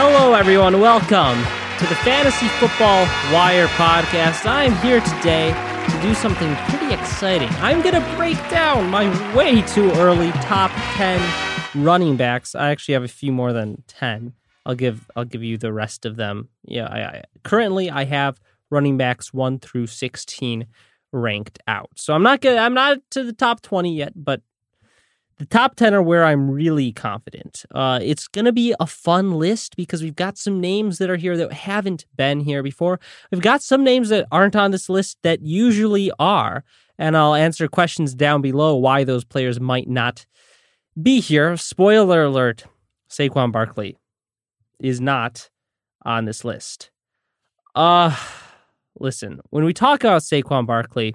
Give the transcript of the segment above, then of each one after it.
Hello, everyone. Welcome to the Fantasy Football Wire podcast. I'm here today to do something pretty exciting. I'm going to break down my way too early top 10 running backs. I actually have a few more than 10. I'll give I'll give you the rest of them. Yeah, I, I currently I have running backs 1 through 16 ranked out. So I'm not good. I'm not to the top 20 yet, but the top 10 are where I'm really confident. Uh, it's going to be a fun list because we've got some names that are here that haven't been here before. We've got some names that aren't on this list that usually are. And I'll answer questions down below why those players might not be here. Spoiler alert Saquon Barkley is not on this list. Uh, listen, when we talk about Saquon Barkley,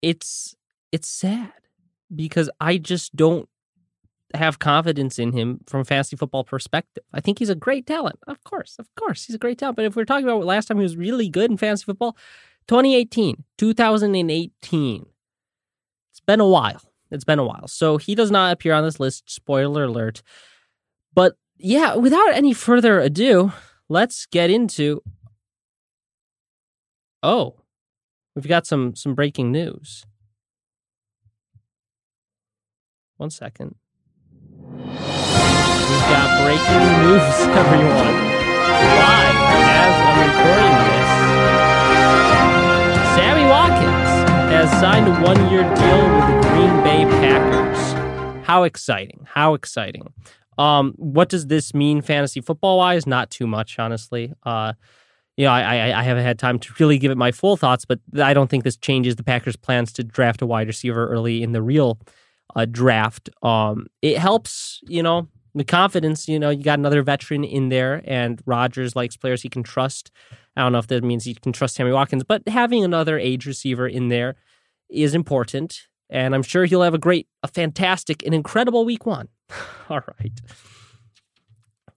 it's it's sad because I just don't have confidence in him from fantasy football perspective. I think he's a great talent. Of course, of course, he's a great talent. But if we're talking about last time he was really good in fantasy football, 2018, 2018. It's been a while. It's been a while. So he does not appear on this list. Spoiler alert. But yeah, without any further ado, let's get into Oh, we've got some some breaking news. One second. We've got breaking news, everyone. Live as I'm recording this. Sammy Watkins has signed a one-year deal with the Green Bay Packers. How exciting! How exciting! Um, what does this mean fantasy football wise? Not too much, honestly. Uh, you know, I, I, I haven't had time to really give it my full thoughts, but I don't think this changes the Packers' plans to draft a wide receiver early in the real uh, draft. Um, it helps, you know, the confidence. You know, you got another veteran in there, and Rodgers likes players he can trust. I don't know if that means he can trust Sammy Watkins, but having another age receiver in there is important, and I'm sure he'll have a great, a fantastic, an incredible week one. All right.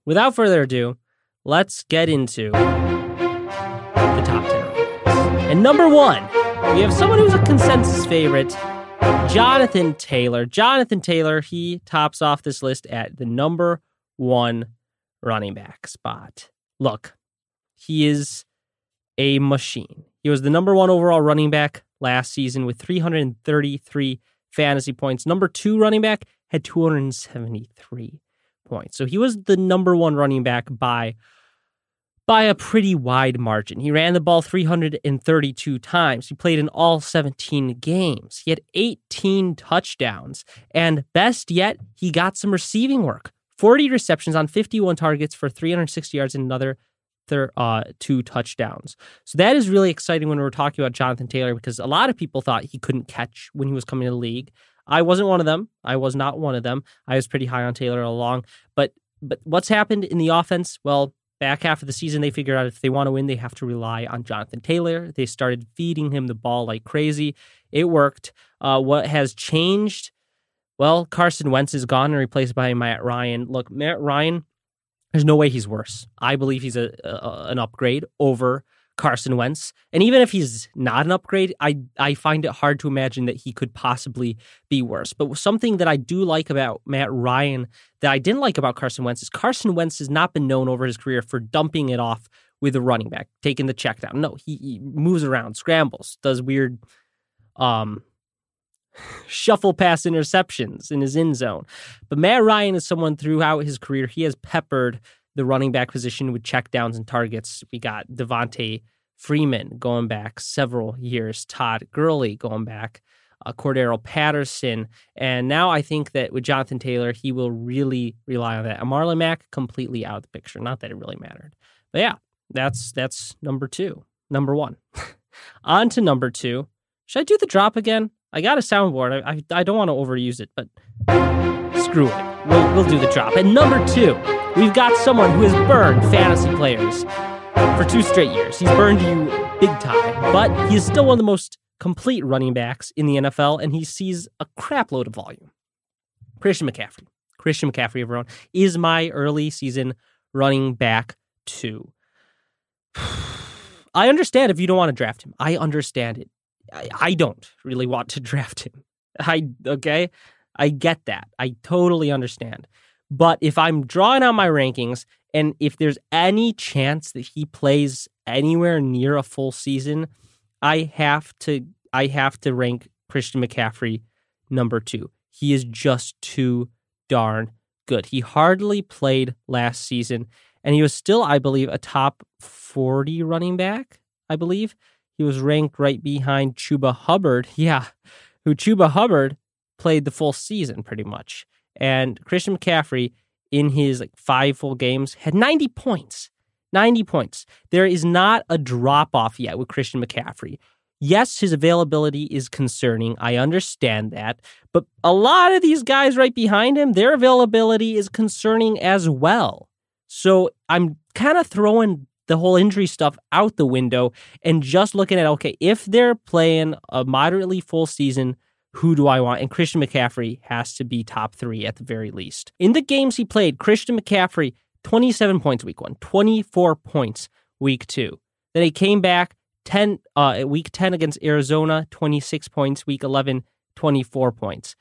Without further ado, let's get into the top 10. And number one, we have someone who's a consensus favorite, Jonathan Taylor. Jonathan Taylor, he tops off this list at the number one running back spot. Look, he is a machine. He was the number one overall running back last season with 333 fantasy points. Number two running back had 273 points. So he was the number one running back by by a pretty wide margin. He ran the ball 332 times. He played in all 17 games. He had 18 touchdowns. And best yet, he got some receiving work 40 receptions on 51 targets for 360 yards and another uh, two touchdowns. So that is really exciting when we're talking about Jonathan Taylor because a lot of people thought he couldn't catch when he was coming to the league. I wasn't one of them. I was not one of them. I was pretty high on Taylor along. But but what's happened in the offense? Well, back half of the season, they figured out if they want to win, they have to rely on Jonathan Taylor. They started feeding him the ball like crazy. It worked. Uh, what has changed? Well, Carson Wentz is gone and replaced by Matt Ryan. Look, Matt Ryan, there's no way he's worse. I believe he's a, a an upgrade over Carson Wentz. And even if he's not an upgrade, I I find it hard to imagine that he could possibly be worse. But something that I do like about Matt Ryan that I didn't like about Carson Wentz is Carson Wentz has not been known over his career for dumping it off with a running back, taking the check down. No, he, he moves around, scrambles, does weird um shuffle pass interceptions in his end zone. But Matt Ryan is someone throughout his career, he has peppered the running back position with checkdowns and targets. We got Devonta Freeman going back several years, Todd Gurley going back, uh, Cordarrelle Patterson. And now I think that with Jonathan Taylor, he will really rely on that. And Marlon Mack completely out of the picture. Not that it really mattered. But yeah, that's that's number two. number one. On to number two. Should I do the drop again? I got a soundboard. I, I, I don't want to overuse it, but screw it. We'll, we'll do the drop. And number two, we've got someone who has burned fantasy players for two straight years. He's burned you big time, but he is still one of the most complete running backs in the NFL, and he sees a crap load of volume. Christian McCaffrey. Christian McCaffrey, everyone, is my early season running back two. I understand if you don't want to draft him. I understand it. I, I don't really want to draft him. I okay. I get that. I totally understand. But if I'm drawing out my rankings and if there's any chance that he plays anywhere near a full season, I have to I have to rank Christian McCaffrey number 2. He is just too darn good. He hardly played last season and he was still I believe a top 40 running back, I believe. He was ranked right behind Chuba Hubbard. Yeah, who Chuba Hubbard played the full season pretty much. And Christian McCaffrey in his like five full games had 90 points. 90 points. There is not a drop off yet with Christian McCaffrey. Yes, his availability is concerning. I understand that. But a lot of these guys right behind him, their availability is concerning as well. So I'm kind of throwing the whole injury stuff out the window and just looking at okay, if they're playing a moderately full season, who do I want? And Christian McCaffrey has to be top three at the very least. In the games he played, Christian McCaffrey, 27 points week one, 24 points week two. Then he came back 10 uh, week 10 against Arizona, 26 points, week 11, 24 points.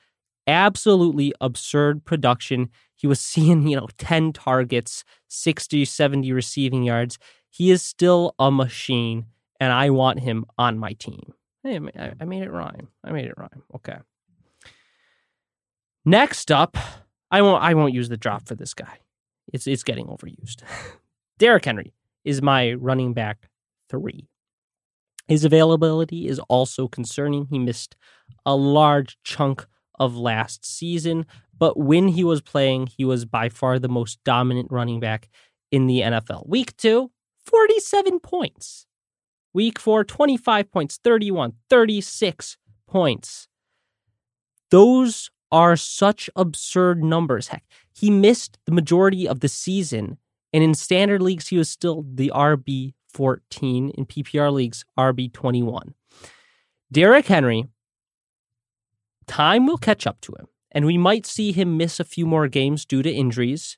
Absolutely absurd production. He was seeing, you know, 10 targets, 60, 70 receiving yards. He is still a machine, and I want him on my team. Hey, I made it rhyme. I made it rhyme. Okay. Next up, I won't I won't use the drop for this guy. It's it's getting overused. Derrick Henry is my running back three. His availability is also concerning. He missed a large chunk of last season, but when he was playing, he was by far the most dominant running back in the NFL. Week two, 47 points. Week four, 25 points, 31, 36 points. Those are such absurd numbers. Heck, he missed the majority of the season, and in standard leagues, he was still the RB 14, in PPR leagues, RB 21. Derrick Henry, time will catch up to him, and we might see him miss a few more games due to injuries,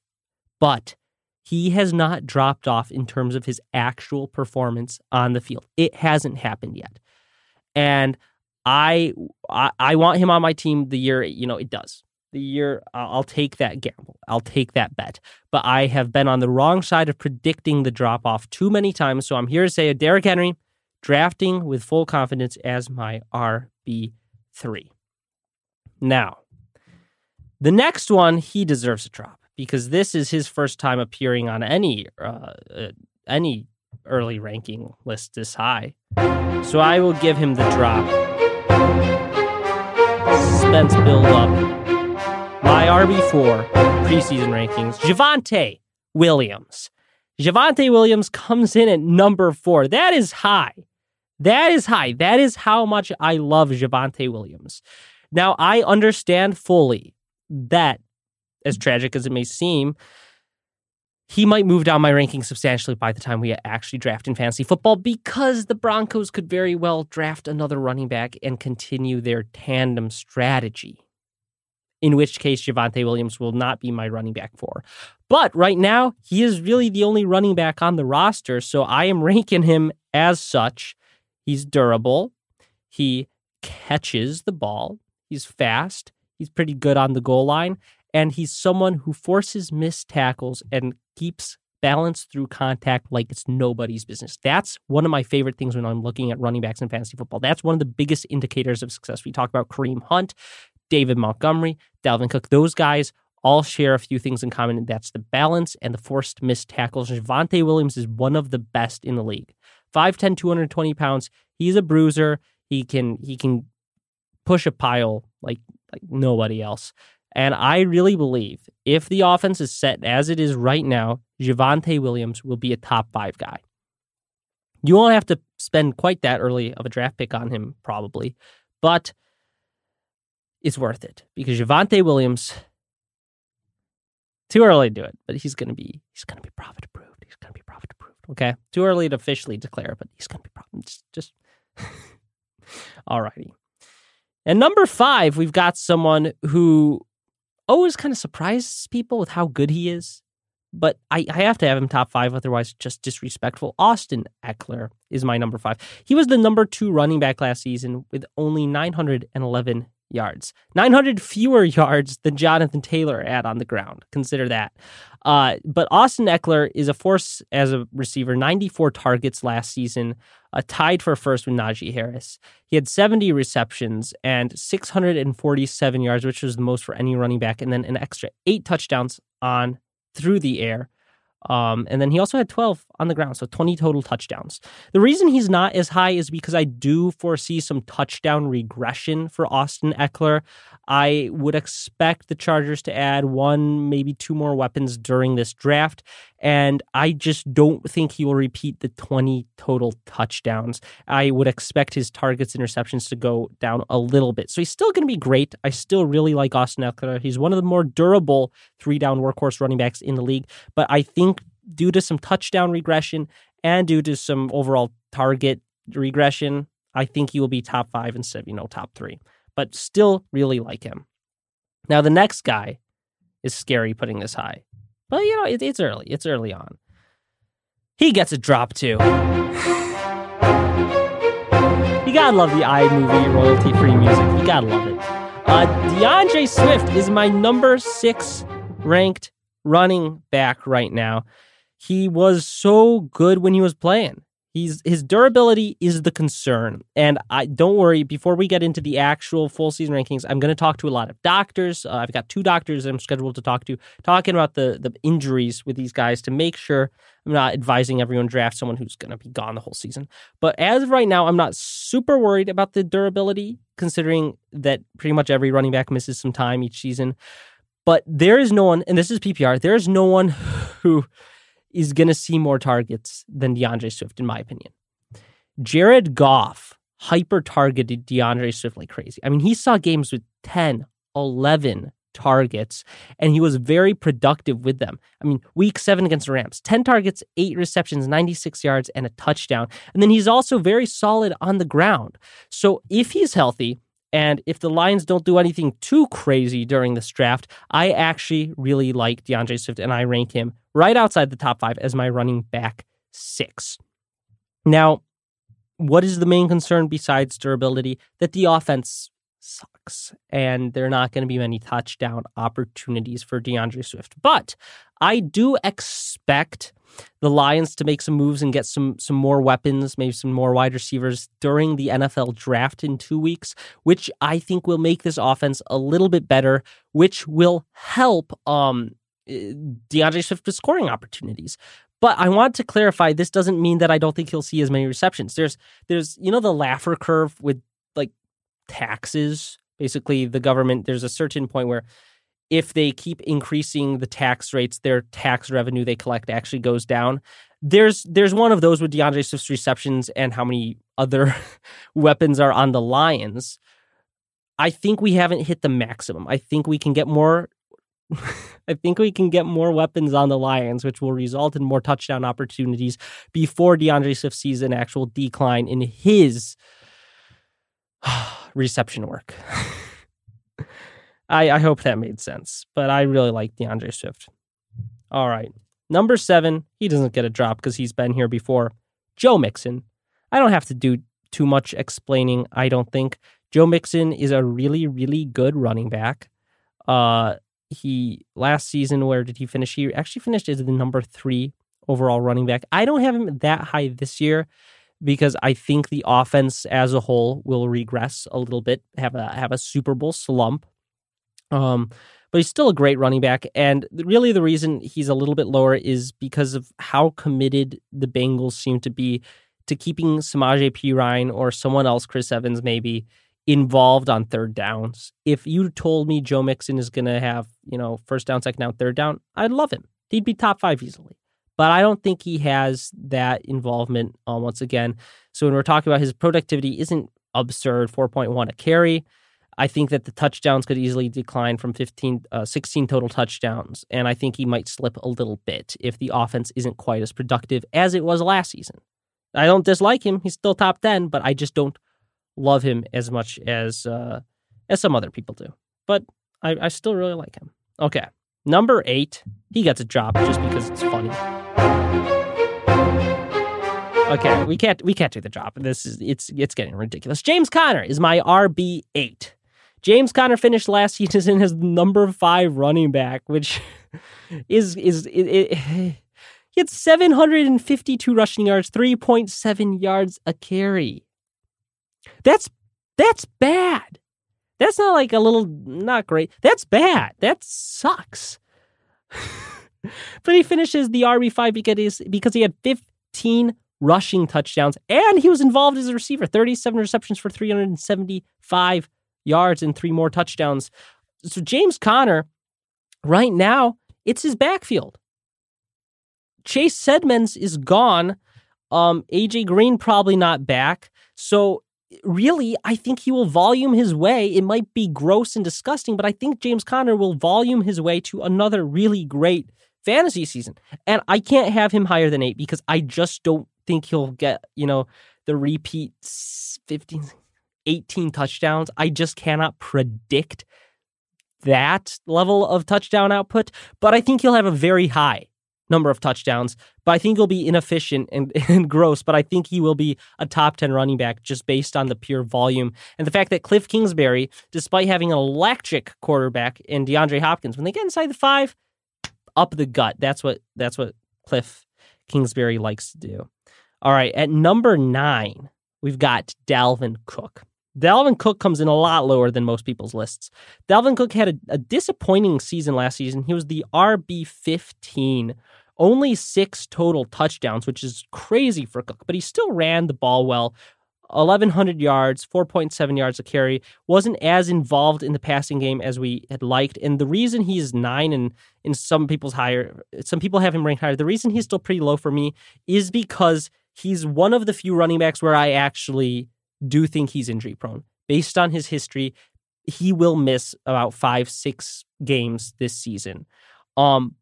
but he has not dropped off in terms of his actual performance on the field. It hasn't happened yet. And I, I, I want him on my team the year, you know, it does. The year I'll take that gamble. I'll take that bet. But I have been on the wrong side of predicting the drop off too many times. So I'm here to say Derrick Henry drafting with full confidence as my RB3. Now, the next one, he deserves a drop because this is his first time appearing on any uh, uh, any early ranking list this high. So I will give him the drop. Suspense build up. My RB4 preseason rankings. Javonte Williams. Javonte Williams comes in at number four. That is high. That is high. That is how much I love Javonte Williams. Now, I understand fully that as tragic as it may seem, he might move down my ranking substantially by the time we actually draft in fantasy football because the Broncos could very well draft another running back and continue their tandem strategy. In which case, Javonte Williams will not be my running back for. But right now, he is really the only running back on the roster. So I am ranking him as such. He's durable. He catches the ball. He's fast. He's pretty good on the goal line and he's someone who forces missed tackles and keeps balance through contact like it's nobody's business. That's one of my favorite things when I'm looking at running backs in fantasy football. That's one of the biggest indicators of success. We talk about Kareem Hunt, David Montgomery, Dalvin Cook. Those guys all share a few things in common, and that's the balance and the forced missed tackles. Javonte Williams is one of the best in the league. 5'10, 220 pounds. He's a bruiser. He can he can push a pile like like nobody else. And I really believe if the offense is set as it is right now, Javonte Williams will be a top five guy. You won't have to spend quite that early of a draft pick on him, probably, but it's worth it because Javonte Williams. Too early to do it, but he's gonna be he's gonna be prophet approved. He's gonna be prophet approved. Okay, too early to officially declare, but he's gonna be prophet. Just, just alrighty. And number five, we've got someone who always kind of surprises people with how good he is. But I, I have to have him top five, otherwise, just disrespectful. Austin Ekeler is my number five. He was the number two running back last season with only 911 yards, 900 fewer yards than Jonathan Taylor had on the ground. Consider that. Uh, but Austin Ekeler is a force as a receiver, 94 targets last season, uh, tied for first with Najee Harris. He had 70 receptions and 647 yards, which was the most for any running back, and then an extra eight touchdowns on through the air. Um, and then he also had 12 on the ground, so 20 total touchdowns. The reason he's not as high is because I do foresee some touchdown regression for Austin Ekeler. I would expect the Chargers to add one, maybe two more weapons during this draft. And I just don't think he will repeat the 20 total touchdowns. I would expect his targets interceptions to go down a little bit. So he's still going to be great. I still really like Austin Ekeler. He's one of the more durable three down workhorse running backs in the league. But I think due to some touchdown regression and due to some overall target regression, I think he will be top five instead of, you know, top three but still really like him. Now, the next guy is scary putting this high, but you know, it, it's early. It's early on. He gets a drop too. you gotta love the iMovie royalty free music. You gotta love it. Uh, D'Andre Swift is my number six ranked running back right now. He was so good when he was playing. He's his durability is the concern, and I don't worry. Before we get into the actual full season rankings, I'm going to talk to a lot of doctors. Uh, I've got two doctors I'm scheduled to talk to, talking about the the injuries with these guys to make sure I'm not advising everyone draft someone who's going to be gone the whole season. But as of right now, I'm not super worried about the durability, considering that pretty much every running back misses some time each season. But there is no one, and this is PPR. There is no one who is going to see more targets than D'Andre Swift, in my opinion. Jared Goff hyper targeted D'Andre Swift like crazy. I mean, he saw games with 10, 11 targets, and he was very productive with them. I mean, week seven against the Rams, 10 targets, eight receptions, 96 yards, and a touchdown. And then he's also very solid on the ground. So if he's healthy, and if the Lions don't do anything too crazy during this draft, I actually really like D'Andre Swift and I rank him right outside the top five as my running back six. Now, what is the main concern besides durability? That the offense sucks and there are not going to be many touchdown opportunities for D'Andre Swift. But I do expect the Lions to make some moves and get some some more weapons, maybe some more wide receivers during the NFL draft in 2 weeks, which I think will make this offense a little bit better, which will help um eh, D'Andre Swift with scoring opportunities. But I want to clarify this doesn't mean that I don't think he'll see as many receptions. There's there's you know the Laffer curve with like taxes. Basically, the government there's a certain point where if they keep increasing the tax rates, their tax revenue they collect actually goes down. There's there's one of those with D'Andre Swift's receptions and how many other weapons are on the Lions. I think we haven't hit the maximum. I think we can get more. I think we can get more weapons on the Lions, which will result in more touchdown opportunities before D'Andre Swift sees an actual decline in his reception work. I, I hope that made sense, but I really like D'Andre Swift. All right. Number seven, he doesn't get a drop because he's been here before. Joe Mixon. I don't have to do too much explaining, I don't think. Joe Mixon is a really, really good running back. Uh, he last season, where did he finish? He actually finished as the number three overall running back. I don't have him that high this year because I think the offense as a whole will regress a little bit, have a have a Super Bowl slump. Um, but he's still a great running back. And really, the reason he's a little bit lower is because of how committed the Bengals seem to be to keeping Samaje Perine or someone else, Chris Evans maybe, involved on third downs. If you told me Joe Mixon is going to have, you know, first down, second down, third down, I'd love him. He'd be top five easily. but I don't think he has that involvement uh, once again. So when we're talking about his productivity, isn't absurd 4.1 a carry. I think that the touchdowns could easily decline from 15, uh, 16 total touchdowns. And I think he might slip a little bit if the offense isn't quite as productive as it was last season. I don't dislike him. He's still top 10, but I just don't love him as much as uh, as some other people do. But I, I still really like him. Okay. Number eight, he gets a drop just because it's funny. Okay, we can't we can't do the drop. This is it's it's getting ridiculous. James Conner is my RB eight. James Conner finished last season as number five running back, which is is it, it, he had 752 rushing yards, 3.7 yards a carry. That's that's bad. That's not like a little not great. That's bad. That sucks. but he finishes the RB5 because, because he had 15 rushing touchdowns and he was involved as a receiver, 37 receptions for 375 yards and three more touchdowns. So James Conner, right now, it's his backfield. Chase Edmonds is gone. Um, AJ Green probably not back. So really, I think he will volume his way. It might be gross and disgusting, but I think James Conner will volume his way to another really great fantasy season. And I can't have him higher than eight because I just don't think he'll get, you know, the repeat 15, 18 touchdowns. I just cannot predict that level of touchdown output, but I think he'll have a very high number of touchdowns, but I think he'll be inefficient and, and gross. But I think he will be a top 10 running back just based on the pure volume and the fact that Cliff Kingsbury, despite having an electric quarterback in DeAndre Hopkins, when they get inside the five, up the gut. That's what that's what Cliff Kingsbury likes to do. All right, at number nine, we've got Dalvin Cook. Dalvin Cook comes in a lot lower than most people's lists. Dalvin Cook had a, a disappointing season last season. He was the RB 15 only six total touchdowns, which is crazy for Cook, but he still ran the ball well. 1,100 yards, 4.7 yards a carry. Wasn't as involved in the passing game as we had liked. And the reason he's nine and in some people's higher, some people have him ranked higher. The reason he's still pretty low for me is because he's one of the few running backs where I actually do think he's injury prone. Based on his history, he will miss about five, six games this season. Um,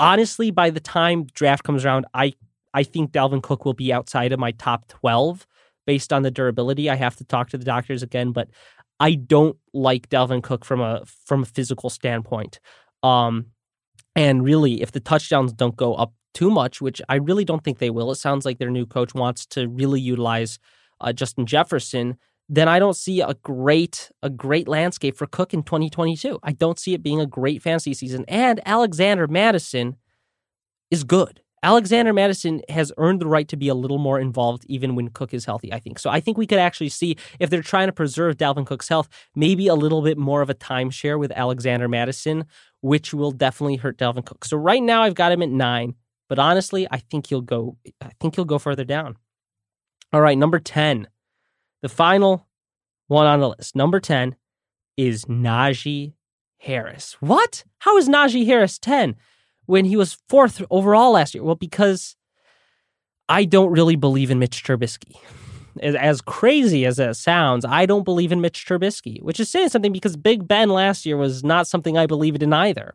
honestly, by the time draft comes around, I I think Dalvin Cook will be outside of my top twelve based on the durability. I have to talk to the doctors again, but I don't like Dalvin Cook from a from a physical standpoint. Um, and really, if the touchdowns don't go up too much, which I really don't think they will, it sounds like their new coach wants to really utilize uh, Justin Jefferson then I don't see a great a great landscape for Cook in 2022. I don't see it being a great fantasy season. And Alexander Mattison is good. Alexander Mattison has earned the right to be a little more involved even when Cook is healthy, I think. So I think we could actually see if they're trying to preserve Dalvin Cook's health, maybe a little bit more of a timeshare with Alexander Mattison, which will definitely hurt Dalvin Cook. So right now I've got him at 9, but honestly, I think he'll go I think he'll go further down. All right, number 10. The final one on the list, number 10, is Najee Harris. What? How is Najee Harris 10 when he was fourth overall last year? Well, because I don't really believe in Mitch Trubisky. As, crazy as that sounds, I don't believe in Mitch Trubisky, which is saying something because Big Ben last year was not something I believed in either.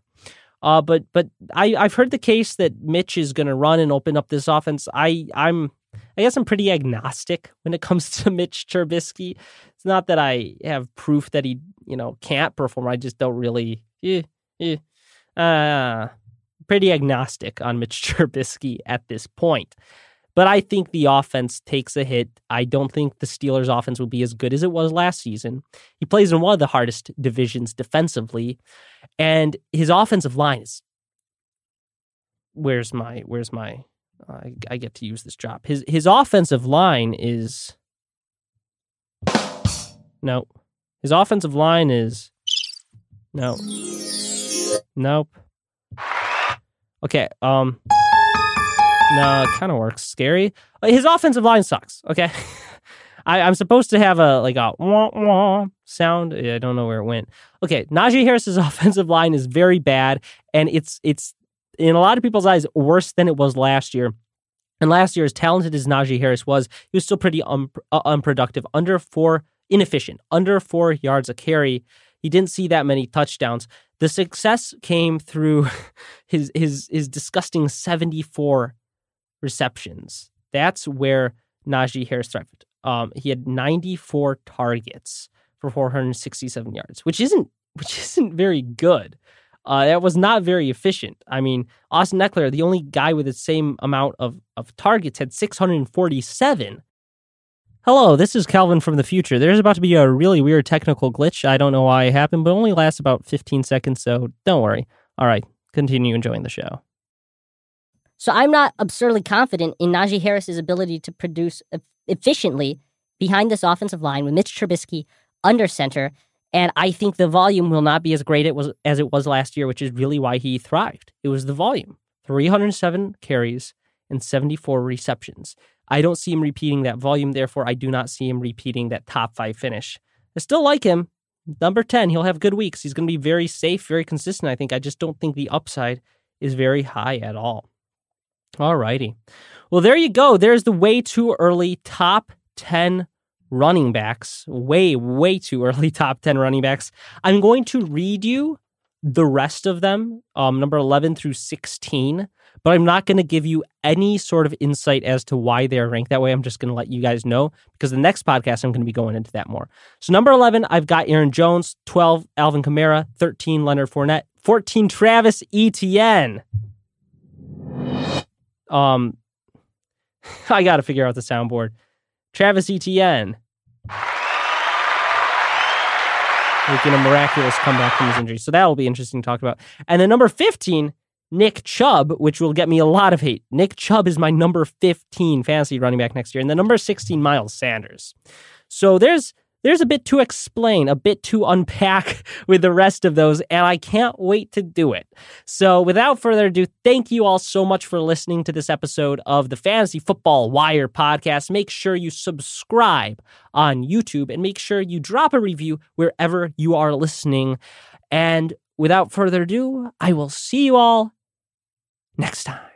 Uh, but but I, I've heard the case that Mitch is going to run and open up this offense. I I'm I guess I'm pretty agnostic when it comes to Mitch Trubisky. It's not that I have proof that he, you know, can't perform. I just don't really, eh, eh, uh, pretty agnostic on Mitch Trubisky at this point. But I think the offense takes a hit. I don't think the Steelers' offense will be as good as it was last season. He plays in one of the hardest divisions defensively, and his offensive line is. Where's my Where's my I, I get to use this drop. His his offensive line is no. His offensive line is no. Nope. Okay. Um. No, it kind of works. Scary. Uh, his offensive line sucks. Okay. I, am supposed to have a like a wah, wah sound. I don't know where it went. Okay, Najee Harris's offensive line is very bad, and it's it's in a lot of people's eyes, worse than it was last year. And last year, as talented as Najee Harris was, he was still pretty un- uh, unproductive, under four, inefficient, under four yards a carry. He didn't see that many touchdowns. The success came through his his his disgusting 74 receptions. That's where Najee Harris thrived. Um, he had 94 targets for 467 yards, which isn't which isn't very good. Uh, that was not very efficient. I mean, Austin Ekeler, the only guy with the same amount of, of targets, had 647. Hello, this is Calvin from the future. There's about to be a really weird technical glitch. I don't know why it happened, but it only lasts about 15 seconds, so don't worry. All right, continue enjoying the show. So I'm not absurdly confident in Najee Harris's ability to produce efficiently behind this offensive line with Mitch Trubisky under center. And I think the volume will not be as great it was as it was last year, which is really why he thrived. It was the volume. 307 carries and 74 receptions. I don't see him repeating that volume, therefore I do not see him repeating that top 5 finish. I still like him. Number 10, he'll have good weeks. He's going to be very safe, very consistent, I think. I just don't think the upside is very high at all. All righty. Well, there you go. There's the way too early top 10 running backs. Way, way too early top 10 running backs. I'm going to read you the rest of them, um, number 11 through 16, but I'm not going to give you any sort of insight as to why they're ranked that way. I'm just going to let you guys know because the next podcast I'm going to be going into that more. So, number 11, I've got Aaron Jones, 12, Alvin Kamara, 13, Leonard Fournette, 14, Travis Etienne. Um, I got to figure out the soundboard. Travis Etienne making a miraculous comeback from his injury. So that will be interesting to talk about. And then number 15, Nick Chubb, which will get me a lot of hate. Nick Chubb is my number 15 fantasy running back next year. And the number 16, Miles Sanders. So there's there's a bit to explain, a bit to unpack with the rest of those, and I can't wait to do it. So, without further ado, thank you all so much for listening to this episode of the Fantasy Football Wire podcast. Make sure you subscribe on YouTube and make sure you drop a review wherever you are listening. And without further ado, I will see you all next time.